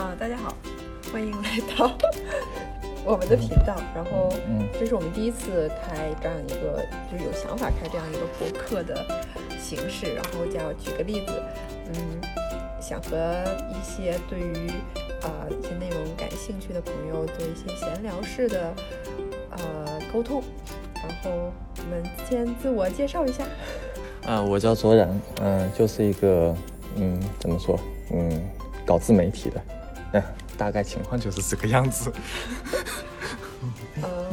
啊，大家好，欢迎来到 我们的频道。然后，嗯这是我们第一次开这样一个，就是有想法开这样一个博客的形式。然后，叫举个例子，嗯，想和一些对于呃一些内容感兴趣的朋友做一些闲聊式的呃沟通。然后，我们先自我介绍一下。啊，我叫卓然，嗯、就是一个，嗯，怎么说，嗯，搞自媒体的，嗯、大概情况就是这个样子。呃，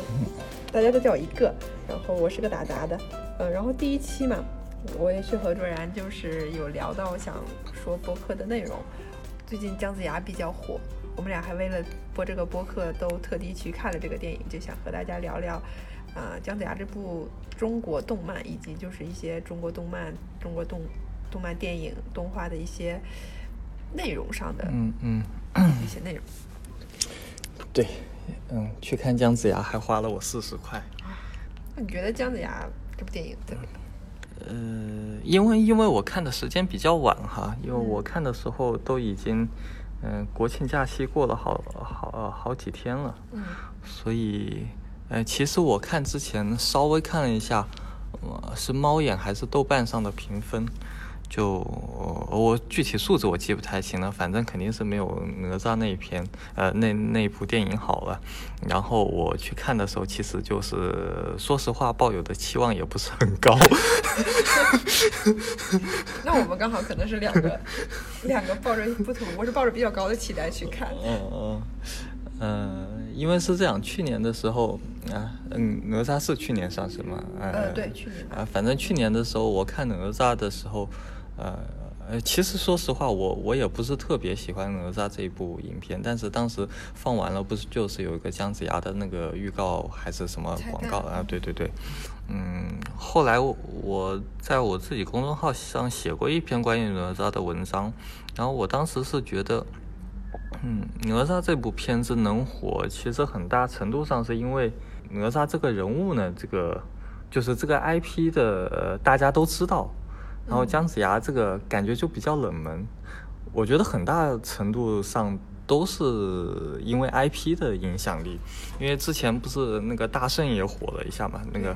大家都叫我一个，然后我是个打杂的，呃，然后第一期嘛，我也是和卓然就是有聊到想说播客的内容。最近姜子牙比较火，我们俩还为了播这个播客都特地去看了这个电影，就想和大家聊聊，啊、姜子牙这部中国动漫以及就是一些中国动漫、中国动动漫电影动画的一些内容上的嗯嗯，一些内容。对，嗯，去看姜子牙还花了我四十块。那你觉得姜子牙这部电影怎么样？呃，因为因为我看的时间比较晚哈，因为我看的时候都已经，嗯、国庆假期过了好好呃好几天了。嗯所以，呃，其实我看之前稍微看了一下，呃，是猫眼还是豆瓣上的评分，就我具体数字我记不太清了，反正肯定是没有哪吒那一篇，呃，那那部电影好了。然后我去看的时候，其实就是说实话，抱有的期望也不是很高。那我们刚好可能是两个两个抱着不同，我是抱着比较高的期待去看。嗯嗯，呃，因为是这样，去年的时候啊，嗯，哪吒是去年上市吗？呃对去年啊，反正去年的时候，我看哪吒的时候，呃。呃，其实说实话，我我也不是特别喜欢哪吒这一部影片，但是当时放完了，不是就是有一个姜子牙的那个预告还是什么广告啊？对对对，嗯，后来我我在我自己公众号上写过一篇关于哪吒的文章，然后我当时是觉得，嗯，哪吒这部片子能火，其实很大程度上是因为哪吒这个人物呢，这个就是这个 IP 的、呃、大家都知道，然后姜子牙这个感觉就比较冷门，我觉得很大程度上都是因为 IP 的影响力，因为之前不是那个大圣也火了一下嘛，那个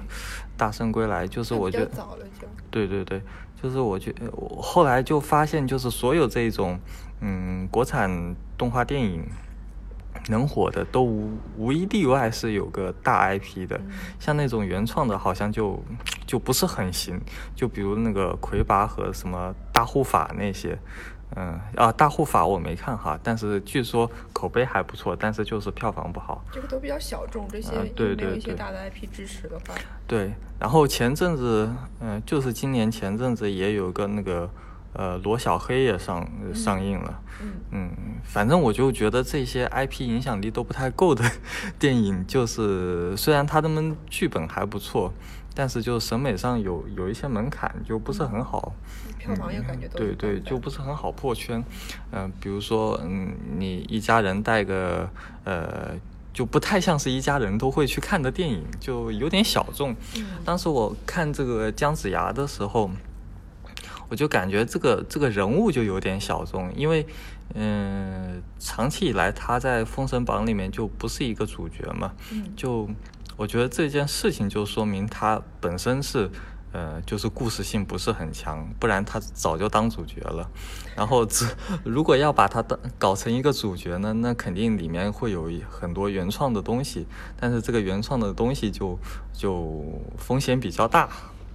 大圣归来就是我觉得早了就。对对对，就是我觉我后来就发现，就是所有这种嗯国产动画电影能火的，都无无一例外是有个大 IP 的，像那种原创的，好像就就不是很行。就比如那个魁拔和什么大护法那些。嗯啊，大护法我没看哈，但是据说口碑还不错，但是就是票房不好。这个都比较小众，这些啊对没有一些大的 IP 支持的话，对，然后前阵子，嗯、就是今年前阵子也有个那个，呃，罗小黑也上上映了。嗯嗯，反正我就觉得这些 IP 影响力都不太够的 电影，就是虽然他们剧本还不错，但是就审美上有有一些门槛，就不是很好。票房也感觉都对对，就不是很好破圈。嗯、比如说，嗯，你一家人带个呃，就不太像是一家人都会去看的电影，就有点小众。嗯当时我看这个姜子牙的时候，我就感觉这个这个人物就有点小众，因为嗯、长期以来他在《封神榜》里面就不是一个主角嘛。嗯就我觉得这件事情就说明他本身是，呃，就是故事性不是很强，不然他早就当主角了。然后这如果要把他当搞成一个主角呢，那肯定里面会有很多原创的东西，但是这个原创的东西就就风险比较大。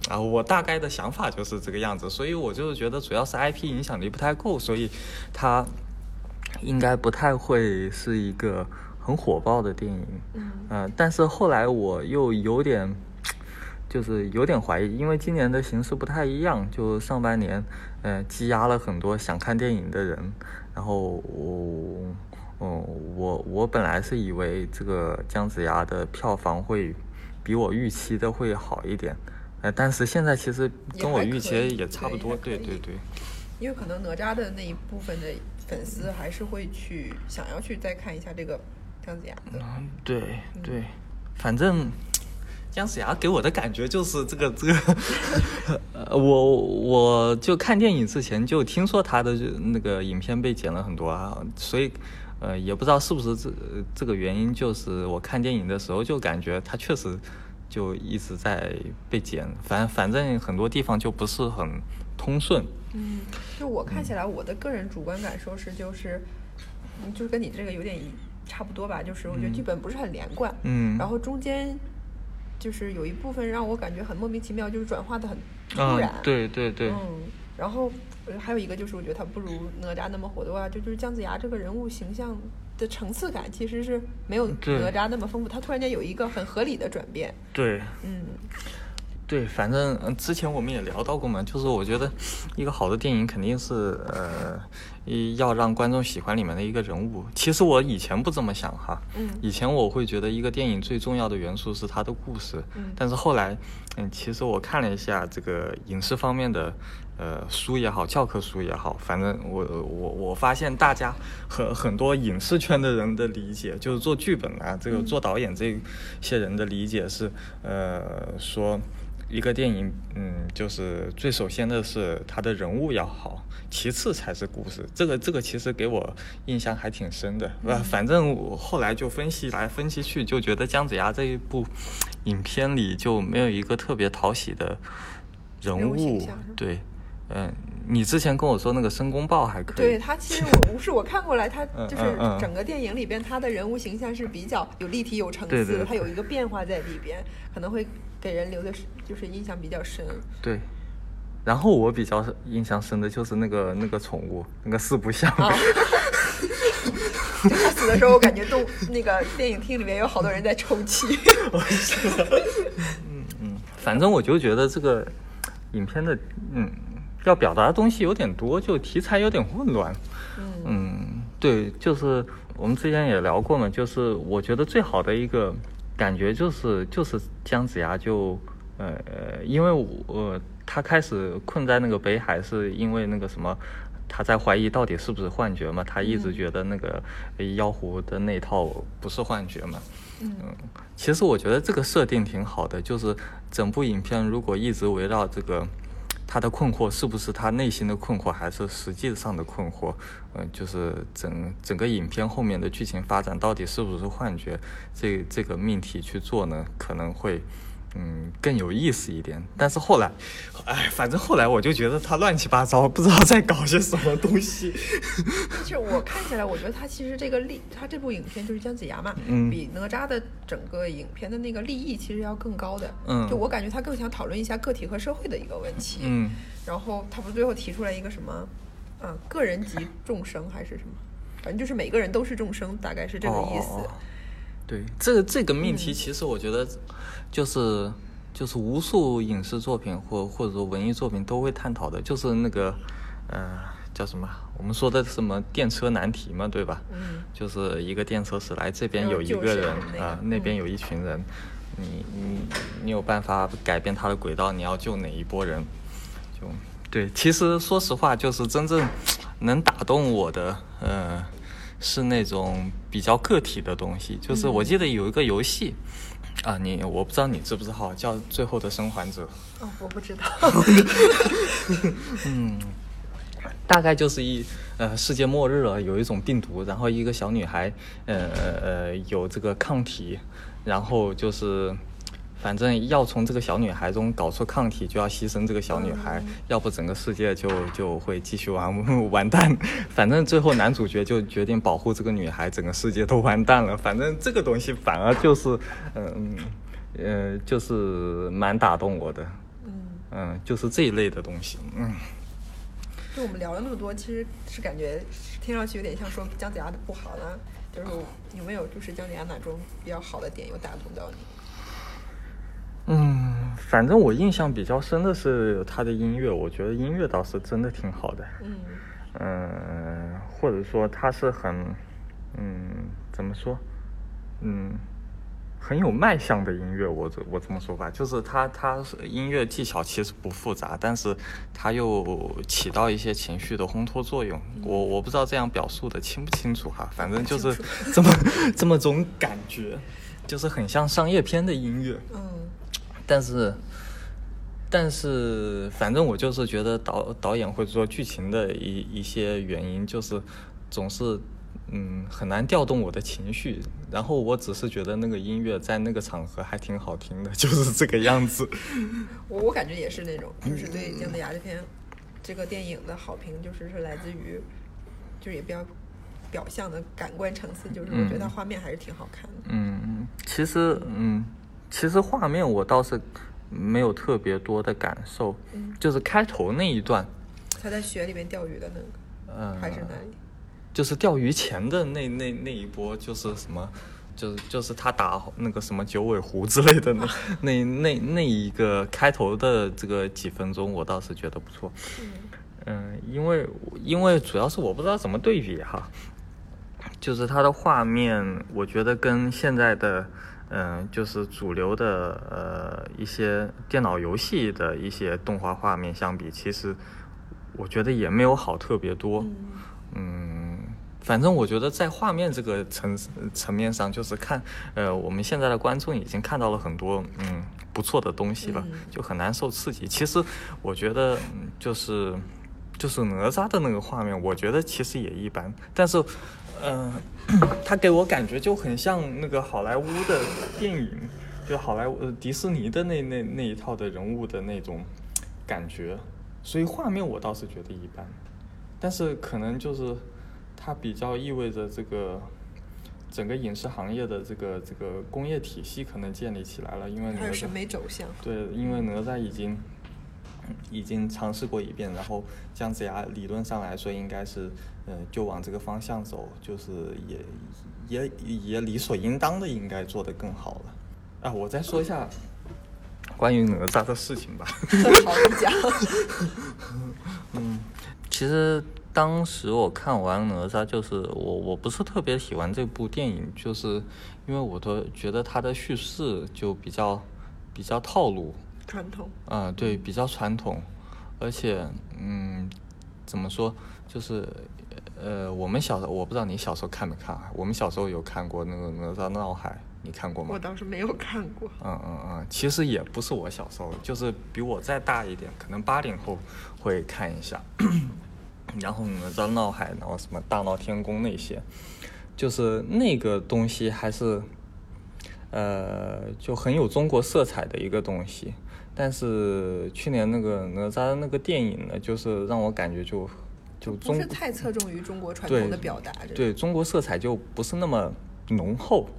啊，我大概的想法就是这个样子，所以我就是觉得主要是 IP 影响力不太够，所以它应该不太会是一个很火爆的电影。嗯呃，但是后来我又有点，就是有点怀疑，因为今年的形势不太一样，就上半年，呃，积压了很多想看电影的人，然后我，哦、我我本来是以为这个姜子牙的票房会比我预期的会好一点，呃，但是现在其实跟我预期也差不多，对对对对。因为可能哪吒的那一部分的粉丝还是会去想要去再看一下这个姜子牙的。嗯，对对，反正姜子牙给我的感觉就是这个这个，呃，我我就看电影之前就听说他的那个影片被剪了很多啊，所以呃，也不知道是不是这这个原因，就是我看电影的时候就感觉他确实就一直在被剪，反反正很多地方就不是很通顺。嗯，就我看起来，我的个人主观感受是，就是，嗯，就是跟你这个有点一差不多吧，就是我觉得剧本不是很连贯，嗯。然后中间就是有一部分让我感觉很莫名其妙，就是转化的很突嗯然，，对对对，嗯，然后呃还有一个就是，我觉得他不如哪吒那么火的话，就就是姜子牙这个人物形象的层次感其实是没有哪吒那么丰富，他突然间有一个很合理的转变，对嗯对，反正嗯之前我们也聊到过嘛，就是我觉得一个好的电影肯定是呃要让观众喜欢里面的一个人物。其实我以前不这么想哈，嗯以前我会觉得一个电影最重要的元素是它的故事，嗯但是后来嗯，其实我看了一下这个影视方面的。呃，书也好，教科书也好，反正我我我发现大家很很多影视圈的人的理解，就是做剧本啊，这个做导演这些人的理解是，呃，说一个电影，嗯，就是最首先的是他的人物要好，其次才是故事。这个这个其实给我印象还挺深的，呃，反正我后来就分析来分析去，就觉得姜子牙这一部影片里就没有一个特别讨喜的人人物对，嗯、你之前跟我说那个申公豹还可以，对他，其实我不是我看过来，他 嗯就是整个电影里边，他的人物形象是比较有立体、有层次，对对对。他有一个变化在里边，可能会给人留的是就是印象比较深。对。然后我比较印象深的就是那个那个宠物，那个四不像，他死的时候，我感觉动那个电影厅里面有好多人在抽泣。嗯嗯，反正我就觉得这个影片的嗯要表达的东西有点多，就题材有点混乱。嗯嗯，对，就是我们之前也聊过嘛，就是我觉得最好的一个感觉就是就是姜子牙就呃呃，因为我、呃、他开始困在那个北海，是因为那个什么。他在怀疑到底是不是幻觉嘛？他一直觉得那个呃妖狐的那套不是幻觉嘛。嗯其实我觉得这个设定挺好的，就是整部影片如果一直围绕这个他的困惑是不是他内心的困惑，还是实际上的困惑，嗯、就是整整个影片后面的剧情发展到底是不是幻觉，这这个命题去做呢，可能会。嗯，更有意思一点，但是后来，哎，反正后来我就觉得他乱七八糟，不知道在搞些什么东西。就是我看起来，我觉得他其实这个利，他这部影片就是姜子牙嘛，嗯比哪吒的整个影片的那个利益其实要更高的。嗯就我感觉他更想讨论一下个体和社会的一个问题。嗯，然后他不是最后提出来一个什么，啊，个人即众生还是什么，反正就是每个人都是众生，大概是这个意思。对，这个这个命题嗯其实我觉得就是、就是无数影视作品或或者说文艺作品都会探讨的，就是那个呃叫什么？我们说的什么电车难题嘛，对吧？嗯就是一个电车驶来，这边有一个人那个啊、那边嗯有一群人，你你你有办法改变它的轨道，你要救哪一波人？就对，其实说实话，就是真正能打动我的，呃，是那种比较个体的东西。就是我记得有一个游戏，啊，你我不知道你知不知道，叫《最后的生还者》。哦，我不知道。嗯，大概就是一呃世界末日了，有一种病毒，然后一个小女孩呃呃呃有这个抗体，然后就是反正要从这个小女孩中搞出抗体，就要牺牲这个小女孩，要不整个世界就就会继续完 完蛋。反正最后男主角就决定保护这个女孩，整个世界都完蛋了。反正这个东西反而就是嗯呃就是蛮打动我的。嗯，嗯，就是这一类的东西，嗯，就我们聊了那么多，其实是感觉听上去有点像说姜子牙的不好呢。就是有没有就是姜子牙哪种比较好的点有打动到你？嗯，反正我印象比较深的是他的音乐，我觉得音乐倒是真的挺好的，嗯。嗯，或者说他是很，嗯，怎么说，嗯，很有卖相的音乐，我这我这么说吧，就是他他是音乐技巧其实不复杂，但是他又起到一些情绪的烘托作用。我我不知道这样表述的清不清楚哈，反正就是这么 这么种感觉，就是很像商业片的音乐。嗯但是，但是，反正我就是觉得导导演或者说剧情的一一些原因，就是总是嗯，很难调动我的情绪。然后我只是觉得那个音乐在那个场合还挺好听的，就是这个样子。我我感觉也是那种，就是对姜子牙这篇这个电影的好评，就是是来自于，就是也比较表象的感官层次，就是我觉得画面还是挺好看的。嗯，其实嗯，其实画面我倒是没有特别多的感受，就是开头那一段，他在雪里面钓鱼的那个，嗯，还是哪里？就是钓鱼前的那那那一波，就是什么，就是就是他打那个什么九尾狐之类的那 那那那一个开头的这个几分钟，我倒是觉得不错。嗯，因为因为主要是我不知道怎么对比哈，就是他的画面，我觉得跟现在的嗯，就是主流的呃一些电脑游戏的一些动画画面相比，其实我觉得也没有好特别多。嗯，反正我觉得在画面这个层层面上，就是看，呃，我们现在的观众已经看到了很多，嗯，不错的东西了，就很难受刺激。其实我觉得，就是就是哪吒的那个画面，我觉得其实也一般，但是，嗯，他给我感觉就很像那个好莱坞的电影，就好莱坞迪士尼的那那那一套的人物的那种感觉，所以画面我倒是觉得一般。但是可能就是它比较意味着这个整个影视行业的这个这个工业体系可能建立起来了，因为哪吒审美走向对，因为哪吒已经已经尝试过一遍，然后姜子牙理论上来说应该是呃就往这个方向走，就是也也也理所应当的应该做得更好了。啊，我再说一下关于哪吒的事情吧。好讲。嗯。其实当时我看完哪吒，就是我我不是特别喜欢这部电影，就是因为我都觉得它的叙事就比较比较套路，传统。啊，对，比较传统，而且嗯，怎么说，就是呃，我们小时候我不知道你小时候看没看啊？我们小时候有看过那个哪吒闹海，你看过吗？我倒是没有看过。嗯嗯嗯，其实也不是我小时候，就是比我再大一点，可能八零后会看一下。然后哪吒闹海，然后什么大闹天宫那些，就是那个东西还是，呃，就很有中国色彩的一个东西。但是去年那个哪吒那个电影呢，就是让我感觉就就不是太侧重于中国传统的表达，对中国色彩就不是那么浓厚。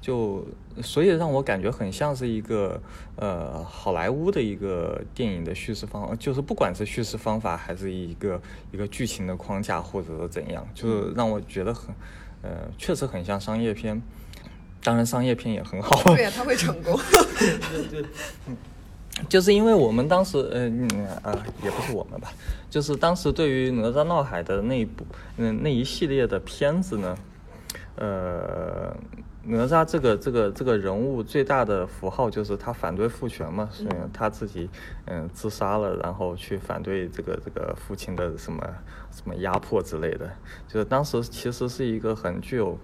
就所以让我感觉很像是一个呃好莱坞的一个电影的叙事方，就是不管是叙事方法还是一个一个剧情的框架或者是怎样，就是让我觉得很呃确实很像商业片，当然商业片也很好。对呀，他会成功。对 对，就是因为我们当时嗯啊也不是我们吧，就是当时对于哪吒闹海的那一部嗯那一系列的片子呢，呃。哪吒这个这个这个人物最大的符号就是他反对父权嘛，所以他自己嗯自杀了，然后去反对这个这个父亲的什么什么压迫之类的，就是当时其实是一个很具有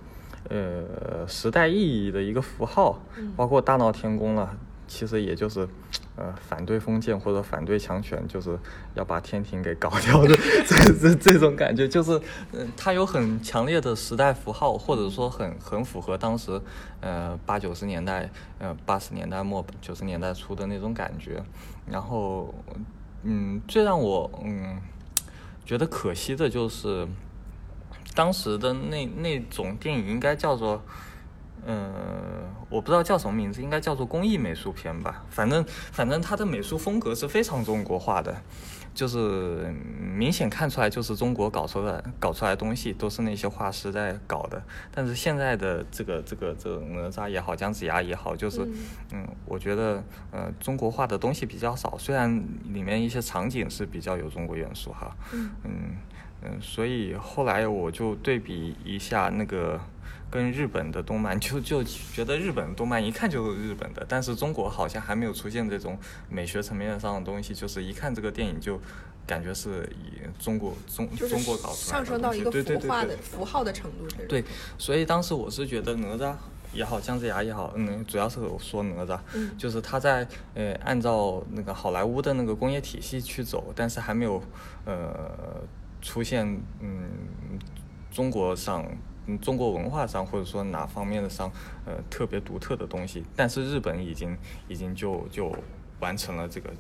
呃时代意义的一个符号，包括大闹天宫了。其实也就是，呃，反对封建或者反对强权，就是要把天庭给搞掉的 这这这种感觉，就是，嗯，它有很强烈的时代符号，或者说很很符合当时，呃，八九十年代，呃，八十年代末九十年代初的那种感觉。然后，嗯，最让我嗯觉得可惜的就是，当时的那那种电影应该叫做。嗯，我不知道叫什么名字，应该叫做工艺美术片吧。反正反正它的美术风格是非常中国化的，就是明显看出来就是中国搞出来搞出来的东西都是那些画师在搞的。但是现在的这个这个这哪吒也好，姜子牙也好，就是嗯，我觉得呃中国画的东西比较少，虽然里面一些场景是比较有中国元素哈。嗯嗯，所以后来我就对比一下那个。跟日本的动漫 就就觉得日本动漫一看就是日本的，但是中国好像还没有出现这种美学层面上的东西，就是一看这个电影就感觉是以中国中中国搞出来的，上升到一个符化的符号的程度。对，所以当时我是觉得哪吒也好，姜子牙也好，嗯，主要是说哪吒，就是他在呃按照那个好莱坞的那个工业体系去走，但是还没有呃出现嗯中国上。嗯中国文化上或者说哪方面的上呃特别独特的东西，但是日本已经已经就就完成了这个。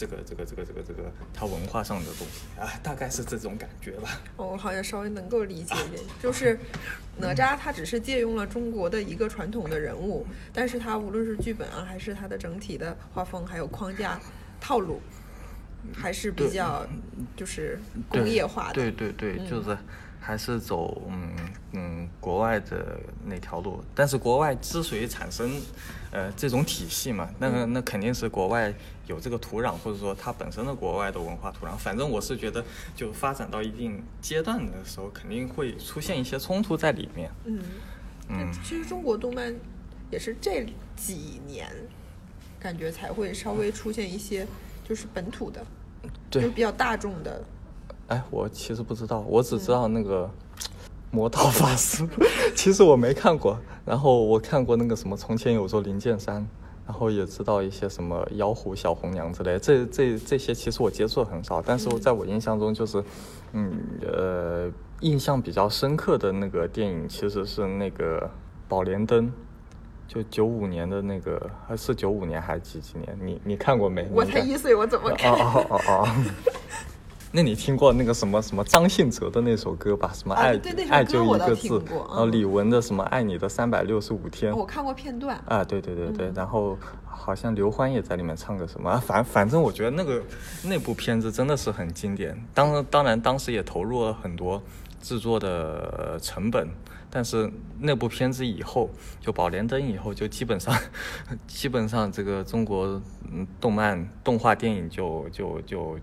这个这个这个这个这个，它文化上的东西啊，大概是这种感觉吧。哦，我好像稍微能够理解一点，就是哪吒他只是借用了中国的一个传统的人物，但是他无论是剧本啊，还是他的整体的画风，还有框架套路，还是比较就是工业化的。对对对，就是还是走嗯嗯国外的那条路。但是国外之所以产生呃这种体系嘛，那个那肯定是国外。有这个土壤，或者说它本身的国外的文化土壤，反正我是觉得，就发展到一定阶段的时候，肯定会出现一些冲突在里面。嗯嗯，其实中国动漫也是这几年感觉才会稍微出现一些就是本土的，对，比较大众的。哎，我其实不知道，我只知道那个魔道法师，其实我没看过。然后我看过那个什么，从前有座灵剑山。然后也知道一些什么妖狐、小红娘之类，这这这些其实我接触的很少，但是我在我印象中就是，嗯呃，印象比较深刻的那个电影其实是那个《宝莲灯》，就九五年的那个，还是九五年还是几几年？你你看过没？我才一岁，我怎么看？哦哦哦哦。那你听过那个什么什么张信哲的那首歌吧？什么爱爱就一个字，然后李玟的什么爱你的三百六十五天，我看过片段。啊，对对对对，然后好像刘欢也在里面唱个什么，反反正我觉得那个那部片子真的是很经典。当当然当时也投入了很多制作的成本，但是那部片子以后就《宝莲灯》以后就基本上 基本上这个中国嗯动漫动画电影就就就。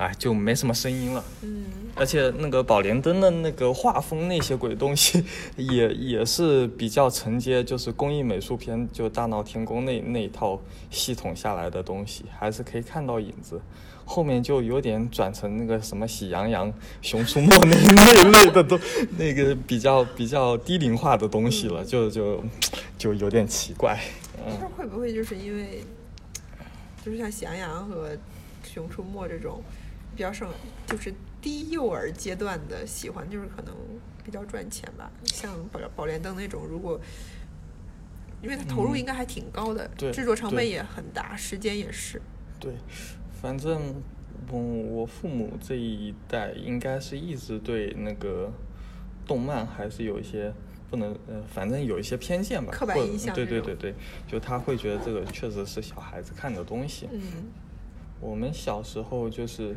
哎，就没什么声音了。嗯，而且那个宝莲灯的那个画风那些鬼东西，也也是比较承接，就是工艺美术片，就大闹天宫那那一套系统下来的东西，还是可以看到影子。后面就有点转成那个什么喜羊羊、熊出没那 那类的都，那个比较比较低龄化的东西了，就就就有点奇怪。嗯，会不会就是因为，就是像喜羊羊和熊出没这种？比较盛，就是低幼儿阶段的喜欢，就是可能比较赚钱吧。像宝宝莲灯那种，如果因为它投入应该还挺高的，制作成本也很大，时间也是。对，反正我我父母这一代应该是一直对那个动漫还是有一些不能呃，反正有一些偏见吧，刻板印象。对对对对，就他会觉得这个确实是小孩子看的东西。嗯，我们小时候就是。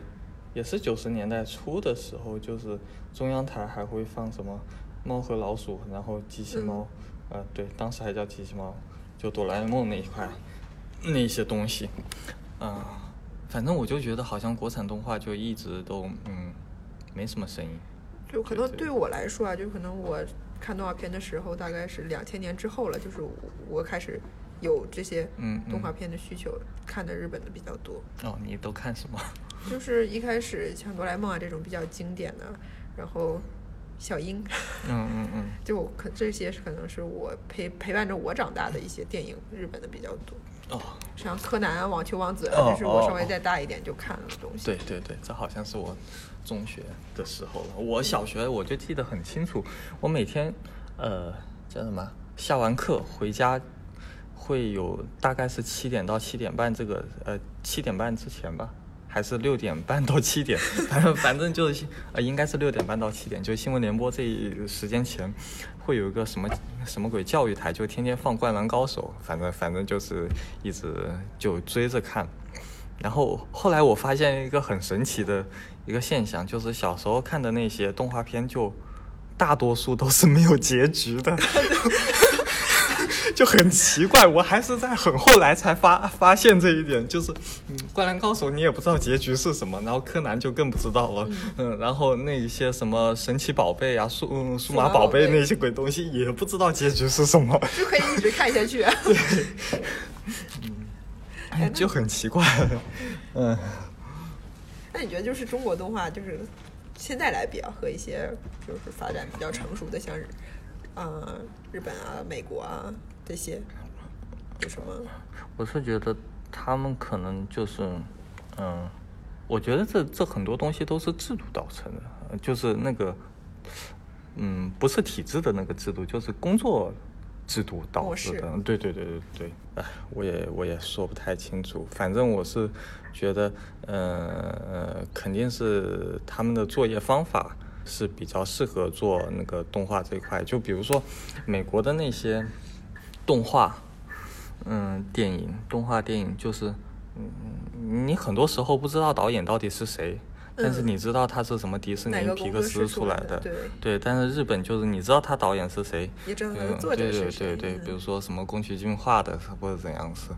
也是九十年代初的时候，就是中央台还会放什么猫和老鼠，然后机器猫，呃，对，当时还叫机器猫，就哆啦 A 梦那一块，那些东西，啊，反正我就觉得好像国产动画就一直都嗯没什么声音。就可能对我来说啊，就可能我看动画片的时候大概是两千年之后了，就是我开始有这些动画片的需求，看的日本的比较多。哦，你都看什么？就是一开始像哆啦 A 梦啊这种比较经典的，然后小樱，嗯嗯嗯，就可这些可能是我陪陪伴着我长大的一些电影，日本的比较多。哦，像柯南、网球王子，这是我稍微再大一点就看了的东西。对对对，这好像是我中学的时候了。我小学我就记得很清楚，我每天呃叫什么下完课回家会有大概是七点到七点半这个呃七点半之前吧。还是六点半到七点，反正反正就是呃，应该是六点半到七点，就新闻联播这一时间前，会有一个什么什么鬼教育台，就天天放《灌篮高手》，反正反正就是一直就追着看。然后后来我发现一个很神奇的一个现象，就是小时候看的那些动画片，就大多数都是没有结局的。就很奇怪，我还是在很后来才发 发现这一点，就是嗯，灌篮高手你也不知道结局是什么，然后柯南就更不知道了，嗯，然后那一些什么神奇宝贝啊、数嗯 数码宝贝那些鬼东西也不知道结局是什么，就可以一直看下去，对，嗯，就很奇怪，嗯，那你觉得就是中国动画就是现在来比啊，和一些就是发展比较成熟的像日啊日本啊美国啊。这些有什么？我是觉得他们可能就是，嗯，我觉得这这很多东西都是制度导成的，就是那个，嗯，不是体制的那个制度，就是工作制度导致的。对对对对对，哎，我也我也说不太清楚，反正我是觉得，呃，肯定是他们的作业方法是比较适合做那个动画这一块。就比如说美国的那些动画，嗯，电影动画电影就是。嗯，你很多时候不知道导演到底是谁，但是你知道他是什么迪士尼皮克斯出来的，对对。但是日本就是你知道他导演是谁，也知道他的作者是谁，对对对。比如说什么宫崎骏画的或者怎样是，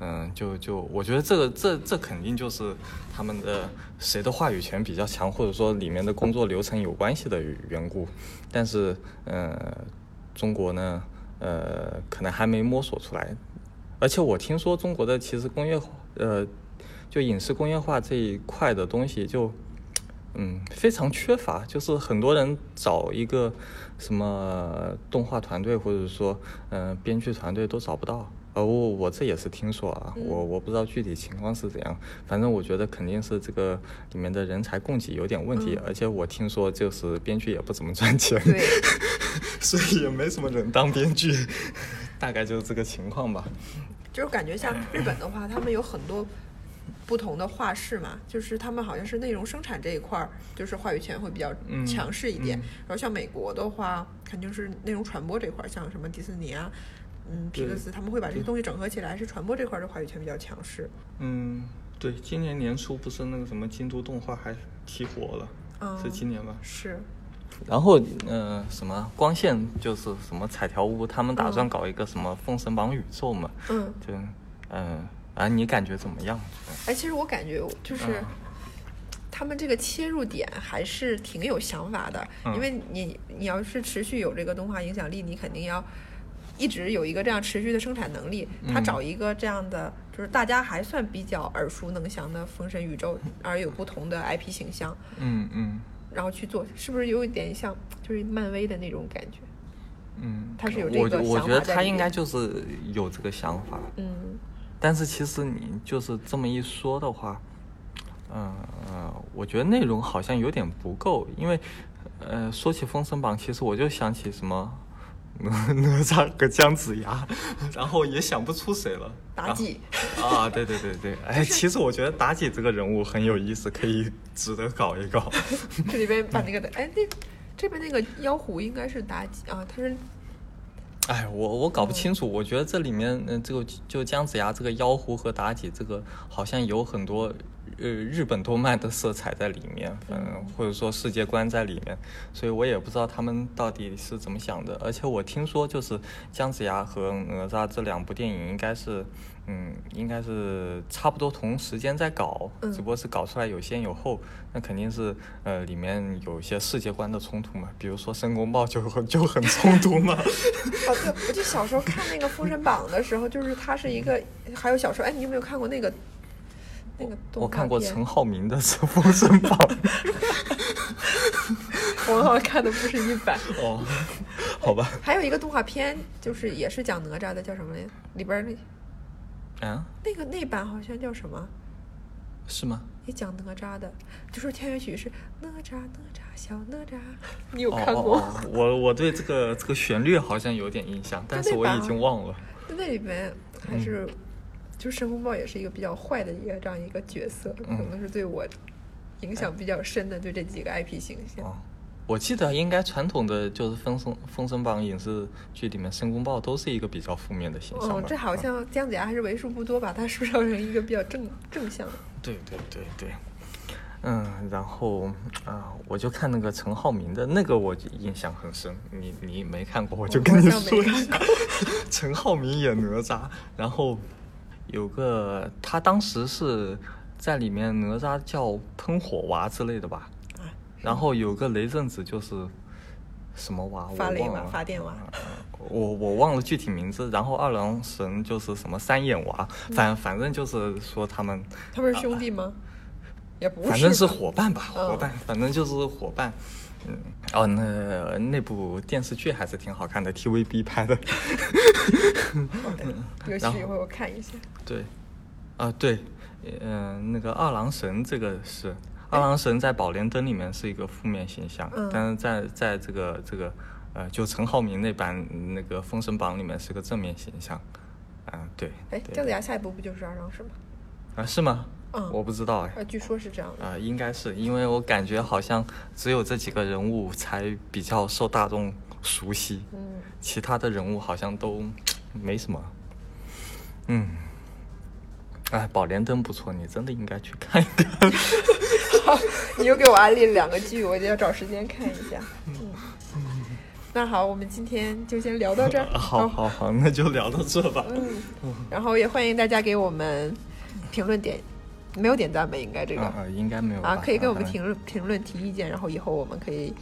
嗯，就就我觉得这个这这肯定就是他们的谁的话语权比较强，或者说里面的工作流程有关系的缘故。但是嗯，中国呢，呃，可能还没摸索出来。而且我听说中国的其实工业，呃，就影视工业化这一块的东西就，嗯，非常缺乏。就是很多人找一个什么动画团队或者说嗯编剧团队都找不到。呃，我我这也是听说啊，我我不知道具体情况是怎样。反正我觉得肯定是这个里面的人才供给有点问题。而且我听说就是编剧也不怎么赚钱，所以也没什么人当编剧。大概就是这个情况吧。就是感觉像日本的话，他们有很多不同的画室嘛，就是他们好像是内容生产这一块儿，就是话语权会比较强势一点。然后像美国的话，肯定是内容传播这块儿，像什么迪士尼啊，嗯，皮克斯，他们会把这些东西整合起来，是传播这块儿的话语权比较强势。嗯，对，今年年初不是那个什么京都动画还起火了，是今年吧？是。然后，嗯，什么光线就是什么彩条屋，他们打算搞一个什么封神榜宇宙嘛？嗯，就，嗯，啊，你感觉怎么样？哎，其实我感觉就是，他们这个切入点还是挺有想法的，因为你你要是持续有这个动画影响力，你肯定要一直有一个这样持续的生产能力。他找一个这样的，就是大家还算比较耳熟能详的封神宇宙，而有不同的 IP 形象。嗯嗯。然后去做，是不是有一点像就是漫威的那种感觉？嗯，他是有这个想法我觉得他应该就是有这个想法。嗯。但是其实你就是这么一说的话，嗯嗯，我觉得内容好像有点不够，因为呃，说起《封神榜》，其实我就想起什么。哪 哪吒和姜子牙，然后也想不出谁了。妲己啊，对对对对，哎，其实我觉得妲己这个人物很有意思，可以值得搞一搞。这里边把那个的，哎，那这边那个妖狐应该是妲己啊，他是。哎，我我搞不清楚，我觉得这里面嗯，这个就姜子牙这个妖狐和妲己这个好像有很多。呃，日本动漫的色彩在里面，嗯，或者说世界观在里面，所以我也不知道他们到底是怎么想的。而且我听说，就是姜子牙和哪吒这两部电影应该是，嗯，应该是差不多同时间在搞，只不过是搞出来有先有后。那肯定是，呃，里面有一些世界观的冲突嘛，比如说申公豹就很就很冲突嘛。哦，对，我就小时候看那个《封神榜》的时候，就是它是一个，还有小时候，哎，你有没有看过那个？我看过陈浩民的《封神榜》，我好像看的不是一版哦，好吧。还有一个动画片，就是也是讲哪吒的，叫什么来？里边那啊，那个那版好像叫什么？是吗？也讲哪吒的，就是天元曲是哪吒哪吒小哪吒，你有看过？我我对这个这个旋律好像有点印象，但是我已经忘了。那里面还是。就是申公豹也是一个比较坏的一个这样一个角色，可能是对我影响比较深的，对这几个 IP 形象。我记得应该传统的就是《封神封神榜》影视剧里面，申公豹都是一个比较负面的形象。哦，这好像姜子牙还是为数不多把他塑造成一个比较正正向的。对对对对，嗯，然后啊，我就看那个陈浩民的那个，我印象很深。你你没看过，我就跟你说一下，陈浩民演哪吒，然后。有个他当时是在里面，哪吒叫喷火娃之类的吧，然后有个雷震子就是什么娃，发雷娃、发电娃，我我忘了具体名字。然后二郎神就是什么三眼娃，反反正就是说他们他们是兄弟吗？也不是，反正是伙伴吧，伙伴，反正就是伙伴。嗯，哦，那那部电视剧还是挺好看的，TVB 拍的。有机会我看一下。对，啊对，嗯，那个二郎神这个是二郎神在《宝莲灯》里面是一个负面形象，嗯但是在在这个这个呃，就陈浩民那版那个《封神榜》里面是个正面形象。啊，对。哎，姜子牙下一部不就是二郎神吗？啊，是吗？嗯我不知道哎。呃，据说是这样的。啊，应该是因为我感觉好像只有这几个人物才比较受大众熟悉，嗯，其他的人物好像都没什么。嗯，哎，宝莲灯不错，你真的应该去看一看。好，你又给我安利了两个剧，我就要找时间看一下。嗯，那好，我们今天就先聊到这儿。好好好，那就聊到这吧。嗯，然后也欢迎大家给我们评论点，没有点赞吧？应该这个啊啊，应该没有啊，可以给我们啊评论评论提意见，然后以后我们可以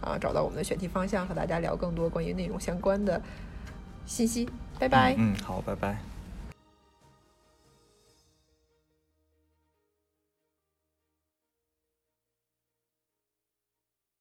啊找到我们的选题方向，和大家聊更多关于内容相关的信息。拜拜。嗯，嗯好，拜拜。